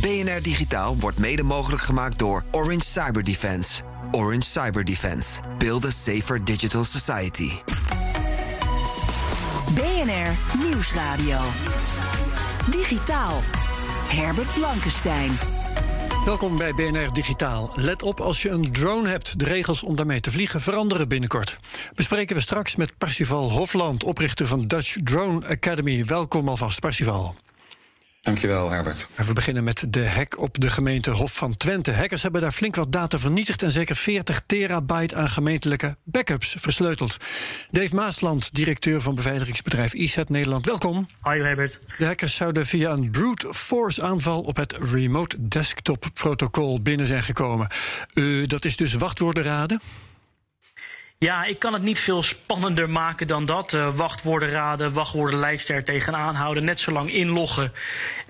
BNR Digitaal wordt mede mogelijk gemaakt door Orange Cyber Defense. Orange Cyber Defense. Build a safer digital society. BNR Nieuwsradio. Digitaal. Herbert Blankenstein. Welkom bij BNR Digitaal. Let op als je een drone hebt. De regels om daarmee te vliegen veranderen binnenkort. Bespreken we straks met Parsifal Hofland, oprichter van Dutch Drone Academy. Welkom alvast, Parsifal. Dankjewel, Herbert. En we beginnen met de hack op de gemeente Hof van Twente. Hackers hebben daar flink wat data vernietigd en zeker 40 terabyte aan gemeentelijke backups versleuteld. Dave Maasland, directeur van beveiligingsbedrijf ISET Nederland. Welkom. Hoi, Herbert. De hackers zouden via een brute force aanval op het remote desktop protocol binnen zijn gekomen. Uh, dat is dus wachtwoorden raden. Ja, ik kan het niet veel spannender maken dan dat. Uh, wachtwoorden raden, wachtwoordenlijst er tegenaan houden. Net zo lang inloggen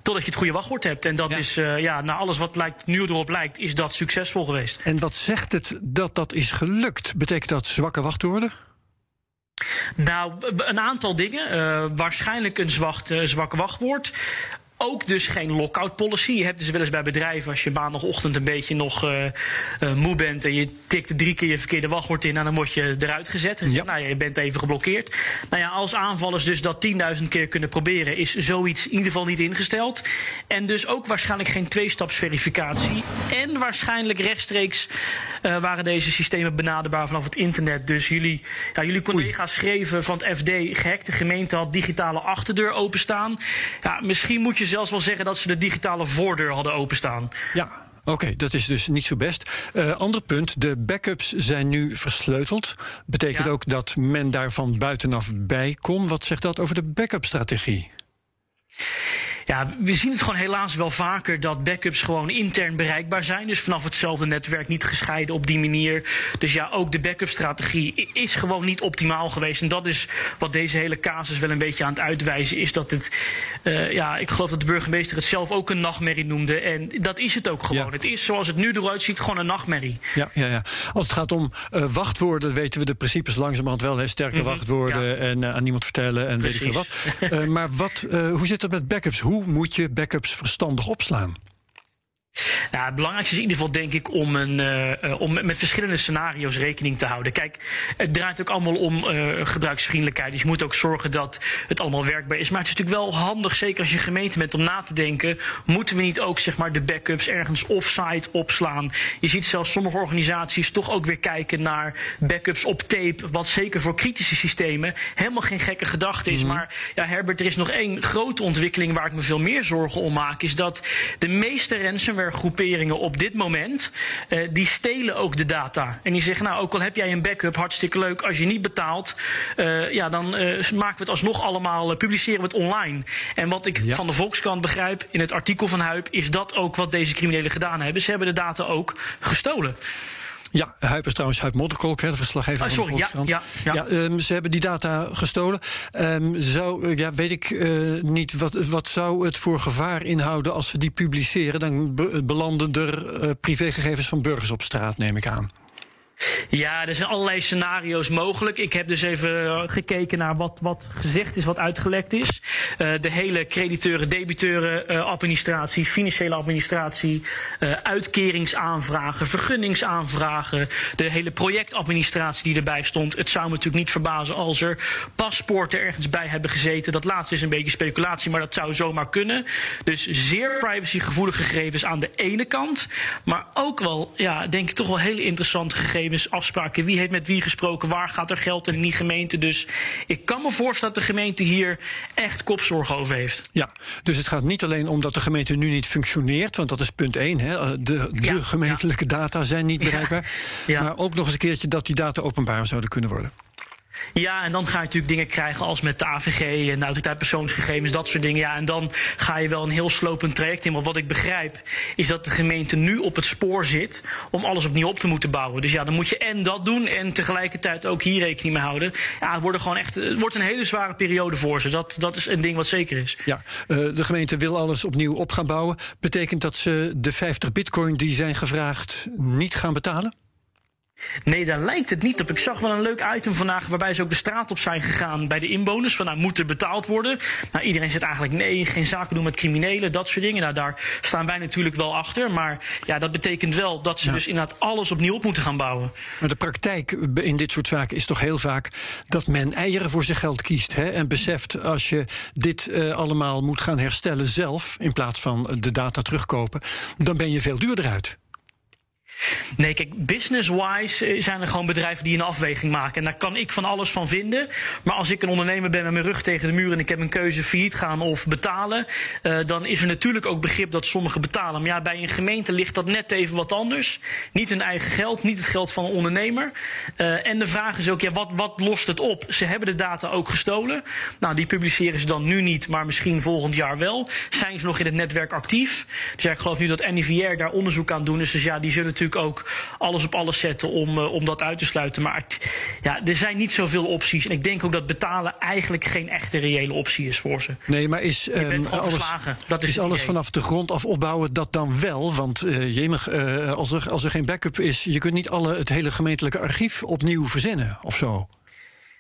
totdat je het goede wachtwoord hebt. En dat ja. is, uh, ja, na alles wat lijkt, nu erop lijkt, is dat succesvol geweest. En wat zegt het dat dat is gelukt? Betekent dat zwakke wachtwoorden? Nou, een aantal dingen. Uh, waarschijnlijk een zwak, zwak wachtwoord. Ook dus geen lockout policy. Je hebt dus wel eens bij bedrijven, als je maandagochtend een beetje nog uh, uh, moe bent en je tikt drie keer je verkeerde wachtwoord in, en dan word je eruit gezet. Ja. nou, je bent even geblokkeerd. Nou ja, als aanvallers dus dat 10.000 keer kunnen proberen, is zoiets in ieder geval niet ingesteld. En dus ook waarschijnlijk geen tweestapsverificatie. En waarschijnlijk rechtstreeks uh, waren deze systemen benaderbaar vanaf het internet. Dus jullie, ja, jullie collega's schreven van het FD, gehackte gemeente had digitale achterdeur openstaan. Ja, misschien moet je zelfs wel zeggen dat ze de digitale voordeur hadden openstaan. Ja. Oké, okay, dat is dus niet zo best. Uh, ander punt, de backups zijn nu versleuteld. Betekent ja. ook dat men daar van buitenaf bij kon. Wat zegt dat over de backup-strategie? Ja, we zien het gewoon helaas wel vaker dat backups gewoon intern bereikbaar zijn. Dus vanaf hetzelfde netwerk niet gescheiden op die manier. Dus ja, ook de backup-strategie is gewoon niet optimaal geweest. En dat is wat deze hele casus wel een beetje aan het uitwijzen is. Dat het, uh, ja, ik geloof dat de burgemeester het zelf ook een nachtmerrie noemde. En dat is het ook gewoon. Ja. Het is zoals het nu eruit ziet, gewoon een nachtmerrie. Ja, ja, ja. Als het gaat om uh, wachtwoorden, weten we de principes langzamerhand wel. Hè? Sterke mm -hmm, wachtwoorden ja. en uh, aan niemand vertellen en Precies. weet ik veel wat. maar wat, hoe zit het met backups? Hoe moet je backups verstandig opslaan? Nou, het belangrijkste is in ieder geval denk ik om, een, uh, om met verschillende scenario's rekening te houden. Kijk, het draait ook allemaal om uh, gebruiksvriendelijkheid. Dus je moet ook zorgen dat het allemaal werkbaar is. Maar het is natuurlijk wel handig, zeker als je gemeente bent, om na te denken... moeten we niet ook zeg maar, de backups ergens offsite opslaan? Je ziet zelfs sommige organisaties toch ook weer kijken naar backups op tape... wat zeker voor kritische systemen helemaal geen gekke gedachte is. Mm -hmm. Maar ja, Herbert, er is nog één grote ontwikkeling waar ik me veel meer zorgen om maak... is dat de meeste ransomware groeperingen op dit moment, uh, die stelen ook de data. En die zeggen, nou, ook al heb jij een backup, hartstikke leuk. Als je niet betaalt, uh, ja, dan uh, maken we het alsnog allemaal, publiceren we het online. En wat ik ja. van de Volkskrant begrijp, in het artikel van Huip, is dat ook wat deze criminelen gedaan hebben. Ze hebben de data ook gestolen. Ja, Huip is trouwens Huip Modderkolk, de verslaggever oh, sorry, van de. Ja, ja, ja. ja um, ze hebben die data gestolen. Um, zou, ja, weet ik uh, niet, wat, wat zou het voor gevaar inhouden als we die publiceren? Dan be belanden er uh, privégegevens van burgers op straat, neem ik aan. Ja, er zijn allerlei scenario's mogelijk. Ik heb dus even gekeken naar wat, wat gezegd is, wat uitgelekt is. Uh, de hele crediteuren, debiteuren uh, administratie, financiële administratie, uitkeringsaanvragen, vergunningsaanvragen, de hele projectadministratie die erbij stond. Het zou me natuurlijk niet verbazen als er paspoorten ergens bij hebben gezeten. Dat laatste is een beetje speculatie, maar dat zou zomaar kunnen. Dus zeer privacygevoelige gegevens aan de ene kant, maar ook wel, ja, denk ik toch wel hele interessante gegevens afspraken. Wie heeft met wie gesproken? Waar gaat er geld in die gemeente? Dus ik kan me voorstellen dat de gemeente hier echt kopzorg over heeft. Ja, dus het gaat niet alleen om dat de gemeente nu niet functioneert, want dat is punt 1. Hè. De, de ja, gemeentelijke ja. data zijn niet bereikbaar. Ja, maar ook nog eens een keertje dat die data openbaar zouden kunnen worden. Ja, en dan ga je natuurlijk dingen krijgen als met de AVG en de autoriteit persoonsgegevens, dat soort dingen. Ja, en dan ga je wel een heel slopend traject in. Maar wat ik begrijp, is dat de gemeente nu op het spoor zit om alles opnieuw op te moeten bouwen. Dus ja, dan moet je en dat doen en tegelijkertijd ook hier rekening mee houden. Ja, het wordt, gewoon echt, het wordt een hele zware periode voor ze. Dat, dat is een ding wat zeker is. Ja, uh, de gemeente wil alles opnieuw op gaan bouwen. Betekent dat ze de 50 bitcoin die zijn gevraagd niet gaan betalen? Nee, daar lijkt het niet op. Ik zag wel een leuk item vandaag waarbij ze ook de straat op zijn gegaan bij de inwoners. Van nou, moet er betaald worden? Nou, iedereen zegt eigenlijk nee, geen zaken doen met criminelen, dat soort dingen. Nou, daar staan wij natuurlijk wel achter. Maar ja, dat betekent wel dat ze dus inderdaad alles opnieuw op moeten gaan bouwen. Maar de praktijk in dit soort zaken is toch heel vaak dat men eieren voor zijn geld kiest. Hè? En beseft als je dit uh, allemaal moet gaan herstellen zelf, in plaats van de data terugkopen, dan ben je veel duurder uit. Nee, kijk, business-wise eh, zijn er gewoon bedrijven die een afweging maken. En daar kan ik van alles van vinden. Maar als ik een ondernemer ben met mijn rug tegen de muur en ik heb een keuze failliet gaan of betalen, uh, dan is er natuurlijk ook begrip dat sommigen betalen. Maar ja, bij een gemeente ligt dat net even wat anders. Niet hun eigen geld, niet het geld van een ondernemer. Uh, en de vraag is ook, ja, wat, wat lost het op? Ze hebben de data ook gestolen. Nou, die publiceren ze dan nu niet, maar misschien volgend jaar wel. Zijn ze nog in het netwerk actief? Dus ja, ik geloof nu dat NIVR daar onderzoek aan doen is. Dus ja, die zullen natuurlijk ook alles op alles zetten om, uh, om dat uit te sluiten. Maar ja, er zijn niet zoveel opties. En ik denk ook dat betalen eigenlijk geen echte reële optie is voor ze. Nee, maar is, um, alles, dat is, is alles vanaf de grond af opbouwen dat dan wel? Want uh, jemig, uh, als, er, als er geen backup is, je kunt niet alle, het hele gemeentelijke archief opnieuw verzinnen of zo.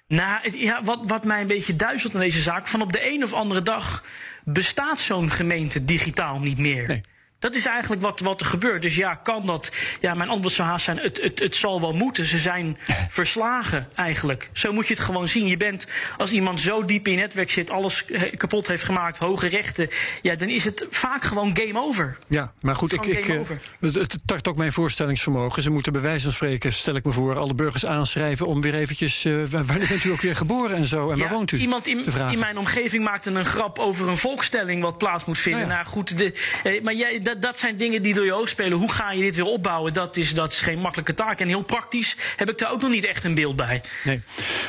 Nou, het, ja, wat, wat mij een beetje duizelt aan deze zaak, van op de een of andere dag bestaat zo'n gemeente digitaal niet meer. Nee. Dat is eigenlijk wat, wat er gebeurt. Dus ja, kan dat? Ja, mijn antwoord zou haast zijn: het, het, het zal wel moeten. Ze zijn verslagen eigenlijk. Zo moet je het gewoon zien. Je bent, als iemand zo diep in je netwerk zit, alles kapot heeft gemaakt, hoge rechten, ja, dan is het vaak gewoon game over. Ja, maar goed, ik, ik, uh, het tart ook mijn voorstellingsvermogen. Ze moeten bij wijze van spreken, stel ik me voor, alle burgers aanschrijven om weer eventjes. Uh, waar bent u ook weer geboren en zo? En ja, waar woont u? Iemand in, in, mijn omgeving maakte een grap over een volkstelling wat plaats moet vinden. Nou, ja. nou goed, de, uh, maar jij dat, dat zijn dingen die door je hoofd spelen. Hoe ga je dit weer opbouwen? Dat is, dat is geen makkelijke taak. En heel praktisch heb ik daar ook nog niet echt een beeld bij. Nee.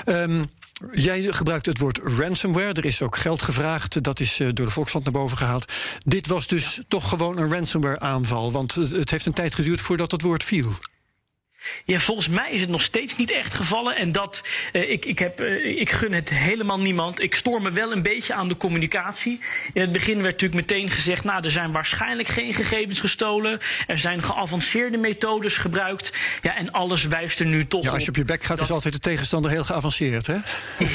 Um, Jij gebruikt het woord ransomware. Er is ook geld gevraagd. Dat is door de Volkskrant naar boven gehaald. Dit was dus ja. toch gewoon een ransomware aanval. Want het heeft een tijd geduurd voordat het woord viel. Ja, volgens mij is het nog steeds niet echt gevallen. En dat, uh, ik, ik, heb, uh, ik gun het helemaal niemand. Ik stoor me wel een beetje aan de communicatie. In het begin werd natuurlijk meteen gezegd, nou, er zijn waarschijnlijk geen gegevens gestolen. Er zijn geavanceerde methodes gebruikt. Ja, en alles wijst er nu toch Ja, als je op je bek gaat, dat... is altijd de tegenstander heel geavanceerd, hè?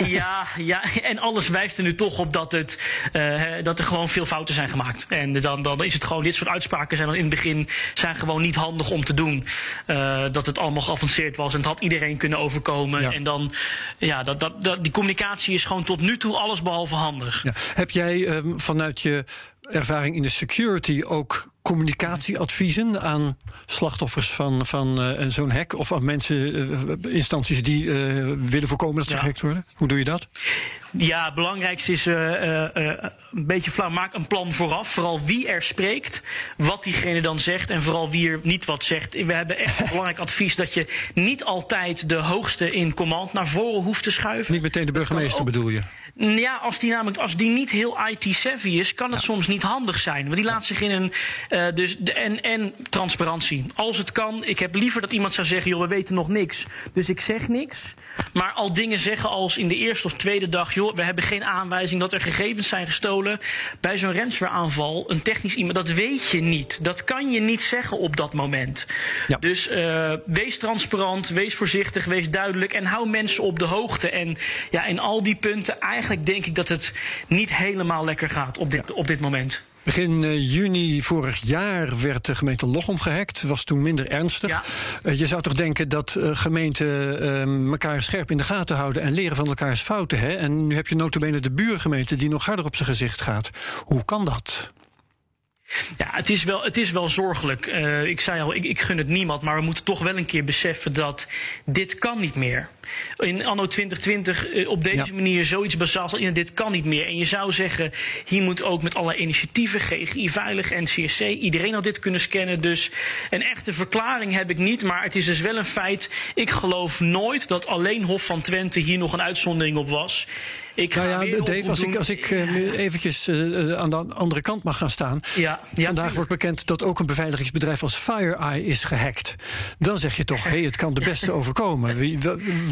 Ja, ja, en alles wijst er nu toch op dat, het, uh, dat er gewoon veel fouten zijn gemaakt. En dan, dan is het gewoon, dit soort uitspraken zijn dan in het begin zijn gewoon niet handig om te doen. dat het allemaal geavanceerd was en het had iedereen kunnen overkomen. Ja. En dan, ja, dat, dat, dat, die communicatie is gewoon tot nu toe alles behalve handig. Ja. Heb jij um, vanuit je ervaring in de security ook communicatieadviezen aan slachtoffers van, van uh, zo'n hack of aan mensen, uh, instanties die uh, willen voorkomen dat ze ja. gehackt worden? Hoe doe je dat? Ja, het belangrijkste is uh, uh, een beetje flauw. Maak een plan vooraf. Vooral wie er spreekt, wat diegene dan zegt en vooral wie er niet wat zegt. We hebben echt een belangrijk advies dat je niet altijd de hoogste in command naar voren hoeft te schuiven. Niet meteen de burgemeester ook, bedoel je? Ja, als die namelijk als die niet heel IT-savvy is, kan het ja. soms niet handig zijn. Want die laat zich in een. Uh, dus de, en, en transparantie. Als het kan, ik heb liever dat iemand zou zeggen: joh, we weten nog niks. Dus ik zeg niks. Maar al dingen zeggen als in de eerste of tweede dag: joh, we hebben geen aanwijzing dat er gegevens zijn gestolen. Bij zo'n ransomware-aanval, een technisch iemand, dat weet je niet. Dat kan je niet zeggen op dat moment. Ja. Dus uh, wees transparant, wees voorzichtig, wees duidelijk en hou mensen op de hoogte. En ja, in al die punten, eigenlijk denk ik dat het niet helemaal lekker gaat op dit, ja. op dit moment. Begin uh, juni vorig jaar werd de gemeente Lochem gehackt. Was toen minder ernstig. Ja. Uh, je zou toch denken dat uh, gemeenten elkaar scherp in de gaten houden en leren van elkaars fouten. Hè? En nu heb je notabene de buurgemeente die nog harder op zijn gezicht gaat. Hoe kan dat? Ja, het is wel, het is wel zorgelijk. Uh, ik zei al, ik, ik gun het niemand, maar we moeten toch wel een keer beseffen dat dit kan niet meer. In anno 2020 uh, op deze ja. manier zoiets bazaals, dit kan niet meer. En je zou zeggen, hier moet ook met allerlei initiatieven, GGI Veilig, NCSC, iedereen al dit kunnen scannen. Dus een echte verklaring heb ik niet, maar het is dus wel een feit. Ik geloof nooit dat alleen Hof van Twente hier nog een uitzondering op was. Ik nou ja, Dave, als ik, als ik uh, eventjes uh, aan de andere kant mag gaan staan. Ja, ja, Vandaag wordt bekend dat ook een beveiligingsbedrijf als FireEye is gehackt. Dan zeg je toch, hé, hey, het kan de beste overkomen.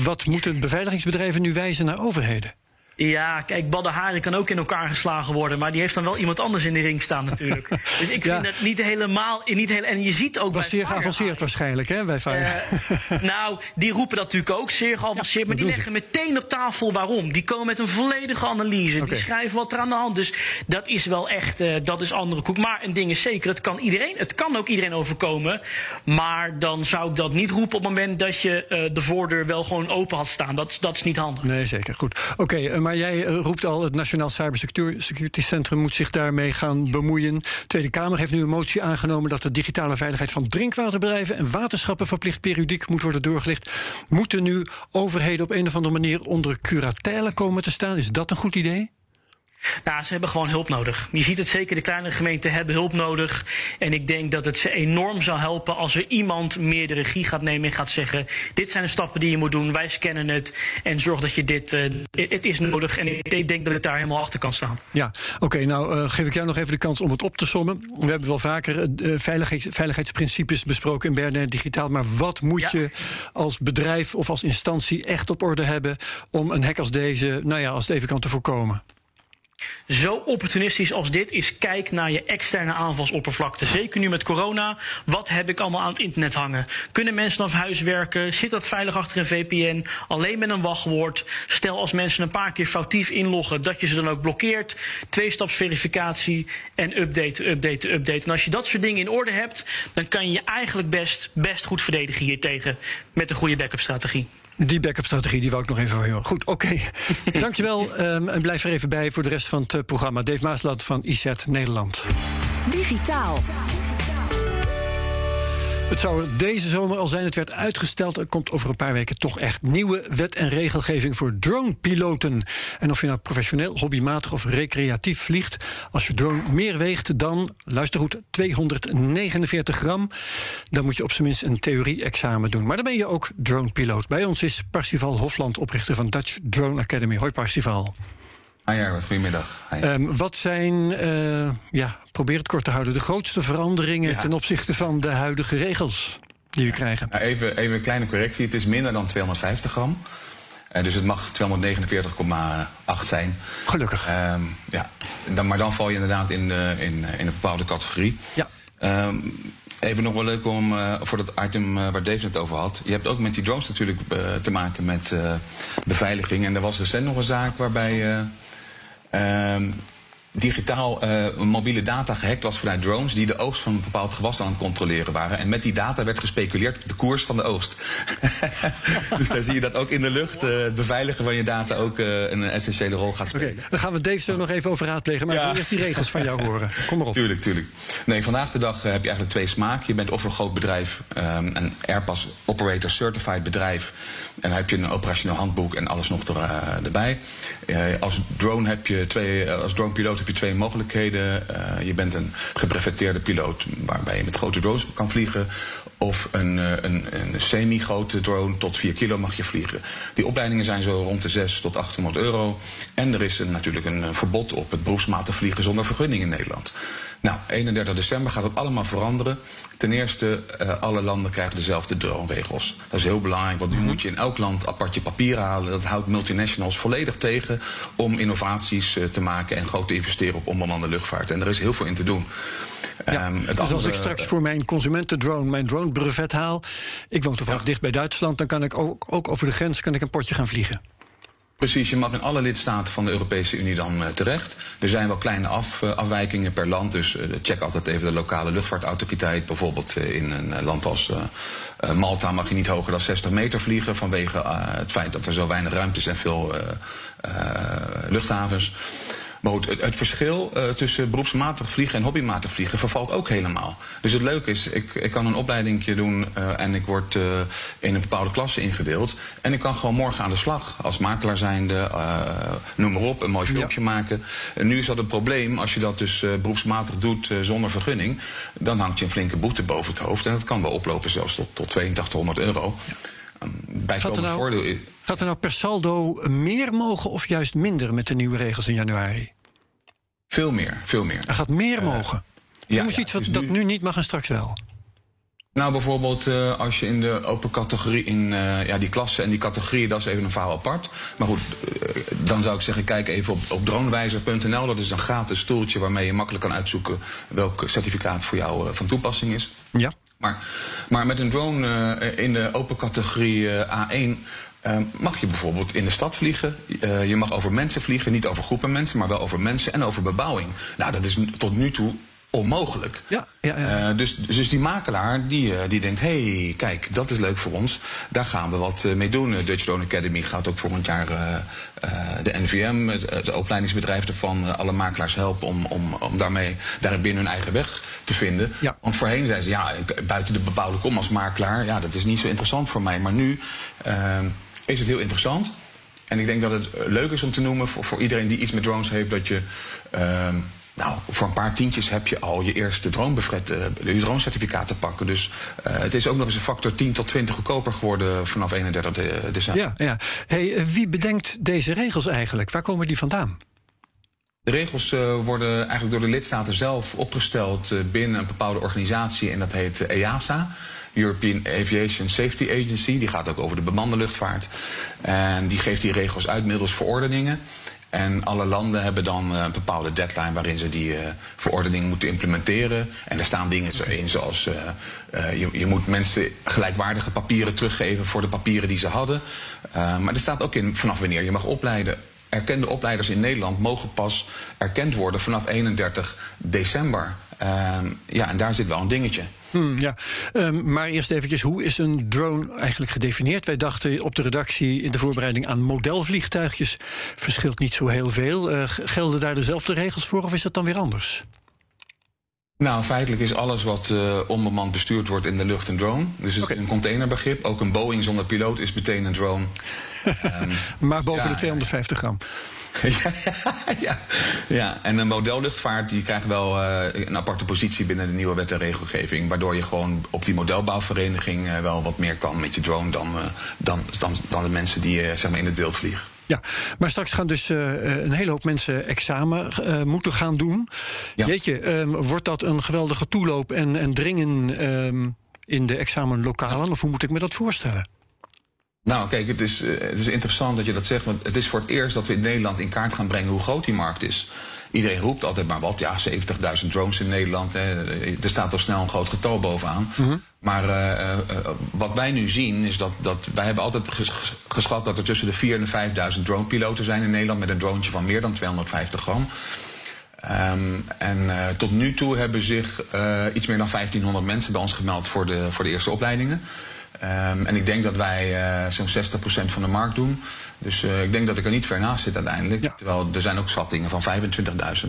Wat moeten beveiligingsbedrijven nu wijzen naar overheden? Ja, kijk, Badde Haren kan ook in elkaar geslagen worden. Maar die heeft dan wel iemand anders in de ring staan natuurlijk. dus ik vind het niet helemaal... Niet heel, en je ziet ook Was zeer geavanceerd waarschijnlijk, hè, bij. Uh, nou, die roepen dat natuurlijk ook zeer geavanceerd. Ja, maar die leggen ze. meteen op tafel waarom. Die komen met een volledige analyse. Okay. Die schrijven wat er aan de hand is. Dus dat is wel echt... Uh, dat is andere koek. Maar een ding is zeker, het kan, iedereen, het kan ook iedereen overkomen. Maar dan zou ik dat niet roepen op het moment dat je uh, de voordeur wel gewoon open had staan. Dat, dat is niet handig. Nee, zeker. Goed. Oké, okay, maar jij roept al, het Nationaal Cybersecurity Centrum moet zich daarmee gaan bemoeien. De Tweede Kamer heeft nu een motie aangenomen dat de digitale veiligheid van drinkwaterbedrijven en waterschappen verplicht periodiek moet worden doorgelicht. Moeten nu overheden op een of andere manier onder curatele komen te staan? Is dat een goed idee? Nou, ze hebben gewoon hulp nodig. Je ziet het zeker, de kleinere gemeenten hebben hulp nodig. En ik denk dat het ze enorm zou helpen als er iemand meer de regie gaat nemen en gaat zeggen: Dit zijn de stappen die je moet doen, wij scannen het. En zorg dat je dit. Uh, het is nodig. En ik, denk dat ik daar helemaal achter kan staan. Ja, oké. Okay, nou, uh, geef ik jou nog even de kans om het op te sommen. We hebben wel vaker uh, veiligheids, veiligheidsprincipes besproken in Bernet Digitaal. Maar wat moet ja. je als bedrijf of als instantie echt op orde hebben om een hack als deze, nou ja, als het even kan te voorkomen? Zo opportunistisch als dit is, kijk naar je externe aanvalsoppervlakte. Zeker nu met corona. Wat heb ik allemaal aan het internet hangen? Kunnen mensen vanaf huis werken? Zit dat veilig achter een VPN? Alleen met een wachtwoord. Stel als mensen een paar keer foutief inloggen, dat je ze dan ook blokkeert. Tweestapsverificatie en updaten, updaten, updaten. En als je dat soort dingen in orde hebt, dan kan je je eigenlijk best, best goed verdedigen hiertegen. Met een goede backup strategie. Die backup-strategie die wou ik nog even van horen. Goed, oké. Okay. Dankjewel. Um, en blijf er even bij voor de rest van het uh, programma. Dave Maasland van IZ Nederland. Digitaal. Het zou deze zomer al zijn, het werd uitgesteld. Er komt over een paar weken toch echt nieuwe wet en regelgeving voor dronepiloten. En of je nou professioneel, hobbymatig of recreatief vliegt, als je drone meer weegt dan, luister goed, 249 gram, dan moet je op zijn minst een theorie-examen doen. Maar dan ben je ook dronepiloot. Bij ons is Parsifal Hofland, oprichter van Dutch Drone Academy. Hoi Parsifal. Ah ja, wat goedemiddag. Um, wat zijn, uh, ja, probeer het kort te houden, de grootste veranderingen ja. ten opzichte van de huidige regels die we krijgen? Nou, even, even een kleine correctie. Het is minder dan 250 gram. Uh, dus het mag 249,8 zijn. Gelukkig. Um, ja, dan, maar dan val je inderdaad in, de, in, in een bepaalde categorie. Ja. Um, Even nog wel leuk om uh, voor dat item uh, waar Dave het over had. Je hebt ook met die drones natuurlijk te maken met beveiliging. En er was recent nog een zaak waarbij Um, digitaal uh, mobiele data gehackt was vanuit drones die de oogst van een bepaald gewas aan het controleren waren. En met die data werd gespeculeerd op de koers van de oogst. dus daar zie je dat ook in de lucht uh, het beveiligen van je data ook uh, een essentiële rol gaat spelen. Okay, dan gaan we Dave zo nog even over raadplegen. Maar ja. ik wil eerst die regels van jou horen. Kom maar op. Tuurlijk, tuurlijk. Nee, vandaag de dag heb je eigenlijk twee smaken. Je bent of een groot bedrijf, um, een Airpass Operator Certified bedrijf. En dan heb je een operationeel handboek en alles nog er, erbij. als drone heb je twee, als dronepiloot heb je twee mogelijkheden. Uh, je bent een gebreveteerde piloot waarbij je met grote drones kan vliegen. Of een, een, een semi-grote drone tot 4 kilo mag je vliegen. Die opleidingen zijn zo rond de 6 tot 800 euro. En er is een, natuurlijk een verbod op het beroepsmatig vliegen zonder vergunning in Nederland. Nou, 31 december gaat het allemaal veranderen. Ten eerste, uh, alle landen krijgen dezelfde droneregels. Dat is heel belangrijk, want nu moet je in elk land apart je papier halen. Dat houdt multinationals volledig tegen om innovaties uh, te maken en groot te investeren op onbemande luchtvaart. En er is heel veel in te doen. Ja, um, dus andere, als ik straks voor mijn consumentendrone mijn drone brevet haal, ik woon toevallig ja. dicht bij Duitsland, dan kan ik ook, ook over de grens kan ik een potje gaan vliegen. Precies, je mag in alle lidstaten van de Europese Unie dan uh, terecht. Er zijn wel kleine af, uh, afwijkingen per land, dus uh, check altijd even de lokale luchtvaartautoriteit. Bijvoorbeeld in een land als Malta mag je niet hoger dan 60 meter vliegen vanwege het feit dat er zo weinig ruimte is en veel luchthavens. Maar goed, het, het verschil uh, tussen beroepsmatig vliegen en hobbymatig vliegen vervalt ook helemaal. Dus het leuke is, ik, ik kan een opleiding doen uh, en ik word uh, in een bepaalde klasse ingedeeld. En ik kan gewoon morgen aan de slag als makelaar zijnde, noem maar op, een mooi filmpje ja. maken. En nu is dat een probleem, als je dat dus beroepsmatig doet zonder vergunning, dan hangt je een flinke boete boven het hoofd. En dat kan wel oplopen zelfs tot, tot 8200 euro. Ja. Gaat er, nou, gaat er nou per saldo meer mogen of juist minder met de nieuwe regels in januari? Veel meer, veel meer. Er gaat meer mogen. Ja, Noem eens iets wat, dat nu niet mag en straks wel. Nou, bijvoorbeeld uh, als je in de open categorie, in uh, ja, die klassen en die categorieën, dat is even een verhaal apart. Maar goed, uh, dan zou ik zeggen, kijk even op, op dronewijzer.nl. Dat is een gratis toeltje waarmee je makkelijk kan uitzoeken welk certificaat voor jou van toepassing is. Ja. Maar, maar met een drone in de open categorie uh, A1 uh, mag je bijvoorbeeld in de stad vliegen. je mag over mensen vliegen, niet over groepen mensen, maar wel over mensen en over bebouwing. Nou, dat is tot nu toe onmogelijk. Ja, ja, ja. Uh, dus, dus die makelaar die, uh, die denkt, hé, hey, kijk, dat is leuk voor ons. Daar gaan we wat mee doen. Dutch Drone Academy gaat ook volgend jaar de NVM, het, het opleidingsbedrijf ervan, alle makelaars helpen om, om, om daarmee daar binnen hun eigen weg te vinden. Ja. Want voorheen zeiden ze, ja, buiten de bebouwde kom als makelaar, ja, dat is niet zo interessant voor mij. Maar nu is het heel interessant. En ik denk dat het leuk is om te noemen voor, voor iedereen die iets met drones heeft, dat je nou, voor een paar tientjes heb je al je eerste droombevet, je droomcertificaat te pakken. Dus uh, het is ook nog eens een factor 10 tot 20 goedkoper geworden vanaf 31 december. Ja, ja. Hey, wie bedenkt deze regels eigenlijk? Waar komen die vandaan? De regels uh, worden eigenlijk door de lidstaten zelf opgesteld uh, binnen een bepaalde organisatie en dat heet EASA. European Aviation Safety Agency. Die gaat ook over de bemande luchtvaart. En die geeft die regels uit middels verordeningen. En alle landen hebben dan een bepaalde deadline waarin ze die uh, verordening moeten implementeren. En er staan dingen in zoals uh, uh, je, je, moet mensen gelijkwaardige papieren teruggeven voor de papieren die ze hadden. maar er staat ook in vanaf wanneer je mag opleiden. Erkende opleiders in Nederland mogen pas erkend worden vanaf 31 december. ja, en daar zit wel een dingetje. Hmm, ja, um, maar eerst eventjes, hoe is een drone eigenlijk gedefinieerd? Wij dachten op de redactie in de voorbereiding aan modelvliegtuigjes. Verschilt niet zo heel veel. Uh, gelden daar dezelfde regels voor of is dat dan weer anders? Nou, feitelijk is alles wat uh, onbemand bestuurd wordt in de lucht een drone. Dus het is een containerbegrip. Ook een Boeing zonder piloot is meteen een drone. um, maar boven ja, de 250 gram. Ja, ja, ja, en een modelluchtvaart die krijgt wel uh, een aparte positie binnen de nieuwe wet en regelgeving. Waardoor je gewoon op die modelbouwvereniging uh, wel wat meer kan met je drone dan, uh, dan, dan, dan de mensen die zeg maar in het beeld vliegen. Ja, maar straks gaan dus een hele hoop mensen examen moeten gaan doen. Ja. Jeetje, um, wordt dat een geweldige toeloop en, en dringen um, in de examenlokalen? Of hoe moet ik me dat voorstellen? Nou, kijk, het is, uh, het is interessant dat je dat zegt. Want het is voor het eerst dat we in Nederland in kaart gaan brengen hoe groot die markt is. Iedereen roept altijd maar wat, ja, 70.000 drones in Nederland. Hè. Er staat al snel een groot getal bovenaan. Mm -hmm. Maar uh, uh, wat wij nu zien is dat, dat wij hebben altijd ges geschat dat er tussen de 4.000 en de 5.000 dronepiloten zijn in Nederland met een drone van meer dan 250 gram. Um, en uh, tot nu toe hebben zich iets meer dan 1500 mensen bij ons gemeld voor de, voor de eerste opleidingen. Um, en ik denk dat wij uh, zo'n 60% van de markt doen. Dus uh, ik denk dat ik er niet ver naast zit uiteindelijk. Ja. Terwijl er zijn ook schattingen van 25.000.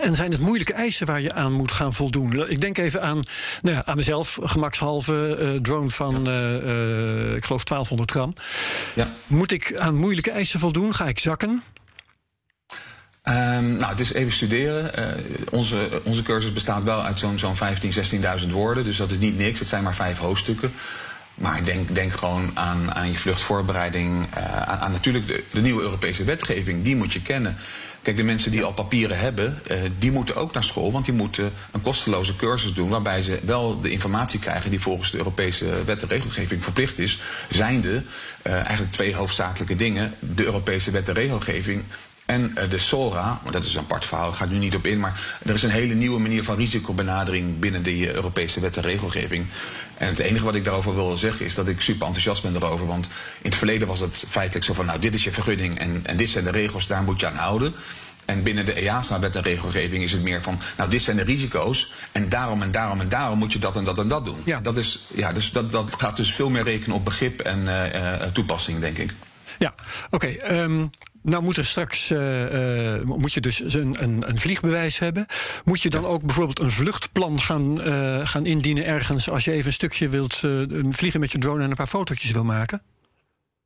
En zijn het moeilijke eisen waar je aan moet gaan voldoen? Ik denk even aan, nou ja, aan mezelf, gemakshalve uh, drone van, ja. ik geloof 1200 gram. Ja. Moet ik aan moeilijke eisen voldoen? Ga ik zakken? Um, nou, het is even studeren. Uh, onze, onze cursus bestaat wel uit zo'n zo'n 15.000, 16.000 woorden. Dus dat is niet niks. Het zijn maar vijf hoofdstukken. Maar denk, denk gewoon aan, aan je vluchtvoorbereiding. Uh, aan, aan, natuurlijk de, de, nieuwe Europese wetgeving. Die moet je kennen. Kijk, de mensen die al papieren hebben, uh, die moeten ook naar school. Want die moeten een kosteloze cursus doen. Waarbij ze wel de informatie krijgen die volgens de Europese wet en regelgeving verplicht is. Zijnde uh, eigenlijk twee hoofdzakelijke dingen. De Europese wet en regelgeving en uh, de SORA, dat is een apart verhaal, daar ga ik nu niet op in. Maar er is een hele nieuwe manier van risicobenadering binnen de uh, Europese wet en regelgeving. En het enige wat ik daarover wil zeggen is dat ik super enthousiast ben erover. Want in het verleden was het feitelijk zo van, nou dit is je vergunning en, en dit zijn de regels, daar moet je aan houden. En binnen de EASA-wet en regelgeving is het meer van, nou dit zijn de risico's en daarom en daarom en daarom moet je dat en dat en dat doen. Ja. Dat, is, ja, dus dat, dat gaat dus veel meer rekenen op begrip en uh, toepassing, denk ik. Ja, oké. Okay, um Nou moet er straks uh, uh, moet je dus een, een, een, vliegbewijs hebben. Moet je dan ook bijvoorbeeld een vluchtplan gaan, uh, gaan indienen ergens als je even een stukje wilt vliegen met je drone en een paar fotootjes wil maken?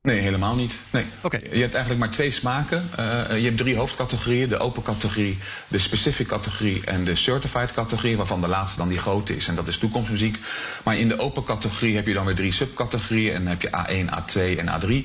Nee, helemaal niet. Nee. Okay. Je hebt eigenlijk maar twee smaken. Uh, je hebt drie hoofdcategorieën: de open categorie, de specific categorie en de certified categorie, waarvan de laatste dan die grote is en dat is toekomstmuziek. Maar in de open categorie heb je dan weer drie subcategorieën en dan heb je A1, A2 en A3. Uh,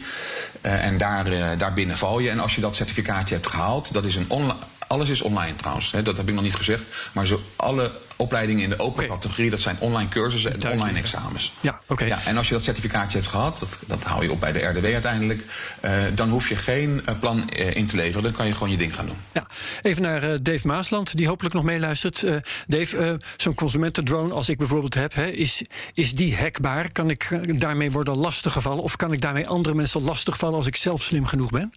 en daar, uh, daarbinnen val je. En als je dat certificaatje hebt gehaald, dat is een online alles is online trouwens, hè, dat heb ik nog niet gezegd. Maar zo alle opleidingen in de open okay. categorie, dat zijn online cursussen en online examens. Ja, oké. Okay. Ja, en als je dat certificaatje hebt gehad, dat, dat hou je op bij de RDW uiteindelijk, uh, dan hoef je geen uh, plan uh, in te leveren. Dan kan je gewoon je ding gaan doen. Ja, even naar Dave Maasland, die hopelijk nog meeluistert. Dave, zo'n consumentendrone als ik bijvoorbeeld heb, hè, is, is die hackbaar? Kan ik daarmee worden lastiggevallen? Of kan ik daarmee andere mensen lastigvallen als ik zelf slim genoeg ben?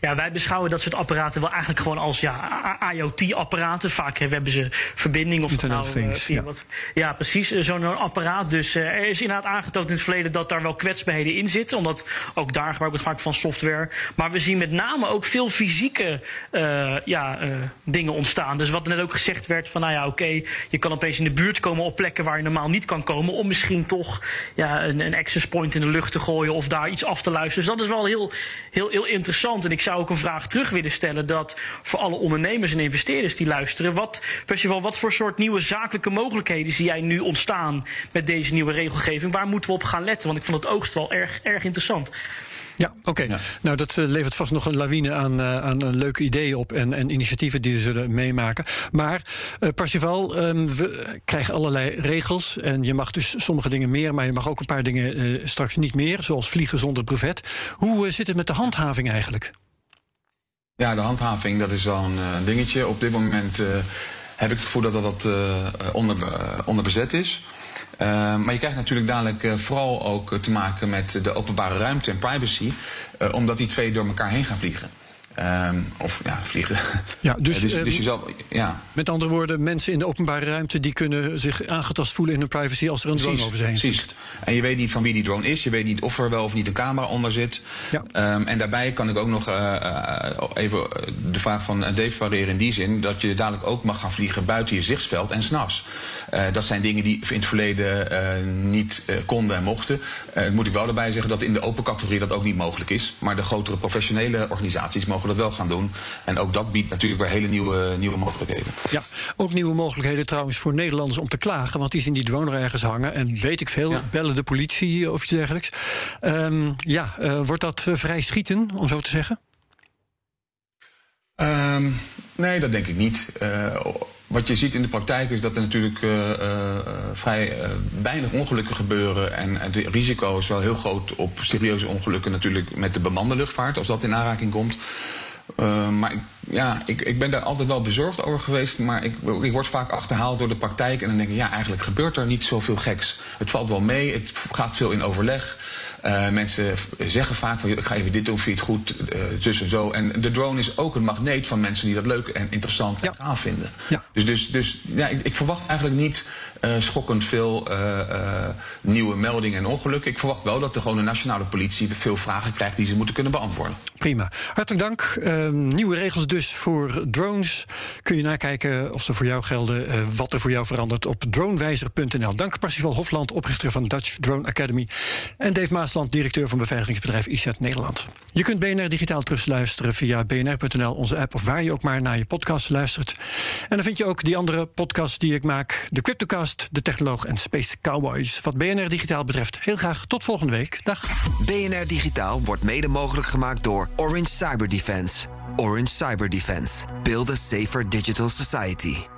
Ja, wij beschouwen dat soort apparaten wel eigenlijk gewoon als ja, IoT-apparaten. Vaak hè, hebben ze verbinding of Internet nou, things, uh, ja. Wat, ja, precies. Uh, Zo'n apparaat. Dus uh, er is inderdaad aangetoond in het verleden dat daar wel kwetsbaarheden in zitten. Omdat ook daar gebruik wordt gemaakt van software. Maar we zien met name ook veel fysieke ja, dingen ontstaan. Dus wat net ook gezegd werd van nou ja, oké, okay, je kan opeens in de buurt komen op plekken waar je normaal niet kan komen. Om misschien toch ja, een, een access point in de lucht te gooien of daar iets af te luisteren. Dus dat is wel heel, heel, heel interessant. En ik zou ook een vraag terug willen stellen dat voor alle ondernemers en investeerders die luisteren, wat, wel, wat voor soort nieuwe zakelijke mogelijkheden zie jij nu ontstaan met deze nieuwe regelgeving? Waar moeten we op gaan letten? Want ik vond het oogst wel erg, erg interessant. Ja, oké. Okay. Ja. Nou, dat uh, levert vast nog een lawine aan, uh, aan uh, leuke ideeën op en, en, initiatieven die we zullen meemaken. Maar, um, we krijgen allerlei regels en je mag dus sommige dingen meer, maar je mag ook een paar dingen straks niet meer, zoals vliegen zonder brevet. Hoe zit het met de handhaving eigenlijk? Ja, de handhaving, dat is wel een uh, dingetje. Op dit moment uh, heb ik het gevoel dat dat uh, onder, onderbezet is. Maar je krijgt natuurlijk dadelijk vooral ook te maken met de openbare ruimte en privacy. omdat die twee door elkaar heen gaan vliegen. Um, of ja, vliegen. Ja, dus, dus, dus je zal, ja. Met andere woorden, mensen in de openbare ruimte die kunnen zich aangetast voelen in hun privacy als er een precies, drone over ze heen vliegt. En je weet niet van wie die drone is, je weet niet of er wel of niet een camera onder zit. Ja. Um, en daarbij kan ik ook nog uh, uh, even de vraag van Dave pareren in die zin dat je dadelijk ook mag gaan vliegen buiten je zichtsveld en s'nachts. Uh, dat zijn dingen die in het verleden niet konden en mochten. moet ik wel erbij zeggen dat in de open categorie dat ook niet mogelijk is. Maar de grotere professionele organisaties mogen dat wel gaan doen. En ook dat biedt natuurlijk weer hele nieuwe, nieuwe mogelijkheden. Ja, ook nieuwe mogelijkheden trouwens voor Nederlanders om te klagen. Want die zien die drone er ergens hangen. En weet ik veel, ja. bellen de politie of iets dergelijks. Um, ja, uh, wordt dat uh, vrij schieten, om zo te zeggen? Um, nee, dat denk ik niet. Uh, wat je ziet in de praktijk is dat er natuurlijk uh, uh, vrij uh, weinig ongelukken gebeuren. En, de risico is wel heel groot op serieuze ongelukken natuurlijk met de bemande luchtvaart, als dat in aanraking komt. Maar ja, ik, ik ben daar altijd wel bezorgd over geweest. Maar ik, ik word vaak achterhaald door de praktijk. En dan denk ik, ja, eigenlijk gebeurt er niet zoveel geks. Het valt wel mee, het gaat veel in overleg. Uh, mensen zeggen vaak van, ik ga even dit doen, vind je het goed, zus en zo. En de drone is ook een magneet van mensen die dat leuk en interessant ja. en gaaf vinden. Ja. Dus, dus, dus ja, ik, ik verwacht eigenlijk niet uh, schokkend veel nieuwe meldingen en ongelukken. Ik verwacht wel dat de, gewoon de nationale politie veel vragen krijgt die ze moeten kunnen beantwoorden. Prima. Hartelijk dank. Ehm, nieuwe regels dus voor drones. Kun je nakijken of ze voor jou gelden, wat er voor jou verandert op dronewijzer.nl. Dank Parsifal Hofland, oprichter van Dutch Drone Academy. En Dave Maas directeur van beveiligingsbedrijf IZET Nederland. Je kunt BNR digitaal terugluisteren via bnr.nl, onze app... of waar je ook maar naar je podcast luistert. En dan vind je ook die andere podcasts die ik maak... de Cryptocast, De Technoloog en Space Cowboys. Wat BNR digitaal betreft, heel graag tot volgende week. Dag. BNR digitaal wordt mede mogelijk gemaakt door Orange Cyber Defense. Orange Cyber Defense. Build a safer digital society.